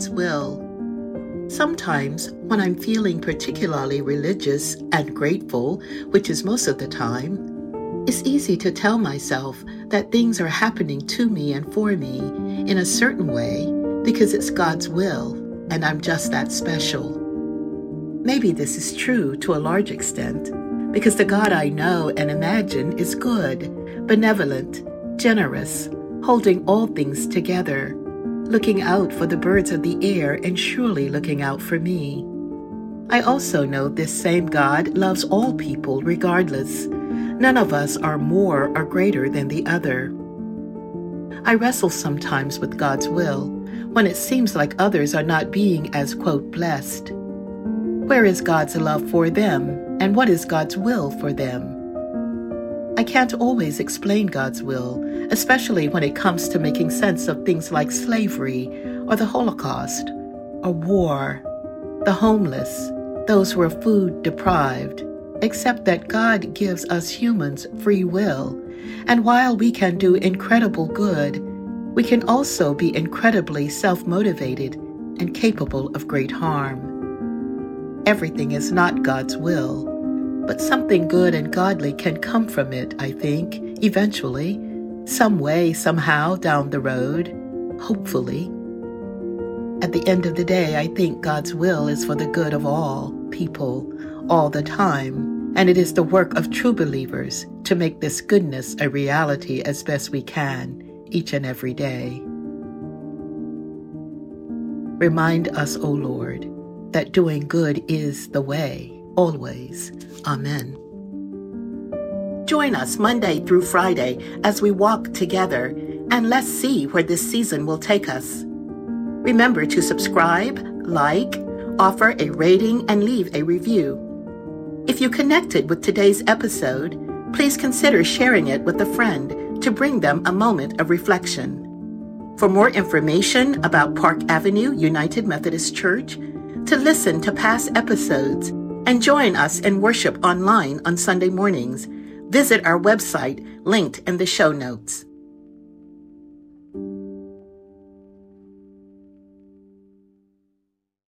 God's will. Sometimes, when I'm feeling particularly religious and grateful, which is most of the time, it's easy to tell myself that things are happening to me and for me in a certain way because it's God's will and I'm just that special. Maybe this is true to a large extent because the God I know and imagine is good, benevolent, generous, holding all things together looking out for the birds of the air and surely looking out for me. I also know this same God loves all people regardless. None of us are more or greater than the other. I wrestle sometimes with God's will when it seems like others are not being as, quote, blessed. Where is God's love for them, and what is God's will for them? I can't always explain God's will, especially when it comes to making sense of things like slavery or the Holocaust or war, the homeless, those who are food deprived, except that God gives us humans free will. And while we can do incredible good, we can also be incredibly self motivated and capable of great harm. Everything is not God's will but something good and godly can come from it, I think, eventually, some way, somehow, down the road, hopefully. At the end of the day, I think God's will is for the good of all people, all the time, and it is the work of true believers to make this goodness a reality as best we can each and every day. Remind us, O Lord, that doing good is the way always. Amen. Join us Monday through Friday as we walk together and let's see where this season will take us. Remember to subscribe, like, offer a rating, and leave a review. If you connected with today's episode, please consider sharing it with a friend to bring them a moment of reflection. For more information about Park Avenue United Methodist Church, to listen to past episodes, and join us in worship online on Sunday mornings. Visit our website linked in the show notes.